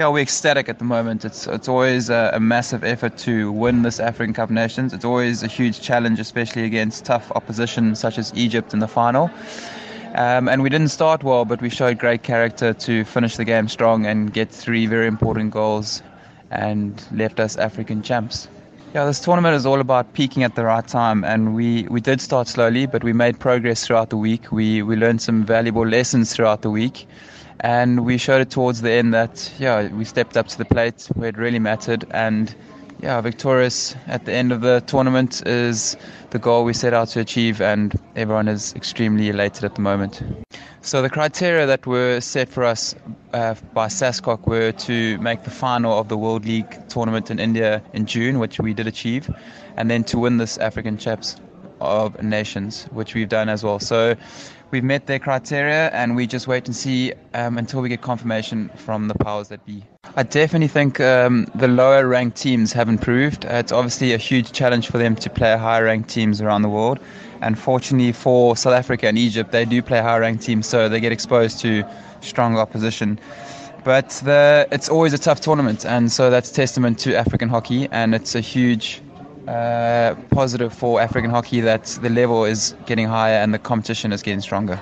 Yeah, we're ecstatic at the moment. It's it's always a, a, massive effort to win this African Cup Nations. It's always a huge challenge, especially against tough opposition such as Egypt in the final. Um, and we didn't start well, but we showed great character to finish the game strong and get three very important goals and left us African champs. Yeah, this tournament is all about peaking at the right time, and we, we did start slowly, but we made progress throughout the week. We we learned some valuable lessons throughout the week, and we showed it towards the end that yeah we stepped up to the plate where it really mattered. And yeah victorious at the end of the tournament is the goal we set out to achieve. And everyone is extremely elated at the moment. So the criteria that were set for us uh, by SASCOC were to make the final of the World League tournament in India in June which we did achieve and then to win this African Champs of Nations which we've done as well so we've met their criteria and we just wait and see um, until we get confirmation from the powers that be. I definitely think um, the lower ranked teams have improved. Uh, it's obviously a huge challenge for them to play higher ranked teams around the world. And fortunately for South Africa and Egypt, they do play higher ranked teams, so they get exposed to strong opposition. But the, it's always a tough tournament, and so that's testament to African hockey, and it's a huge Uh, positive for African hockey that the level is getting higher and the competition is getting stronger.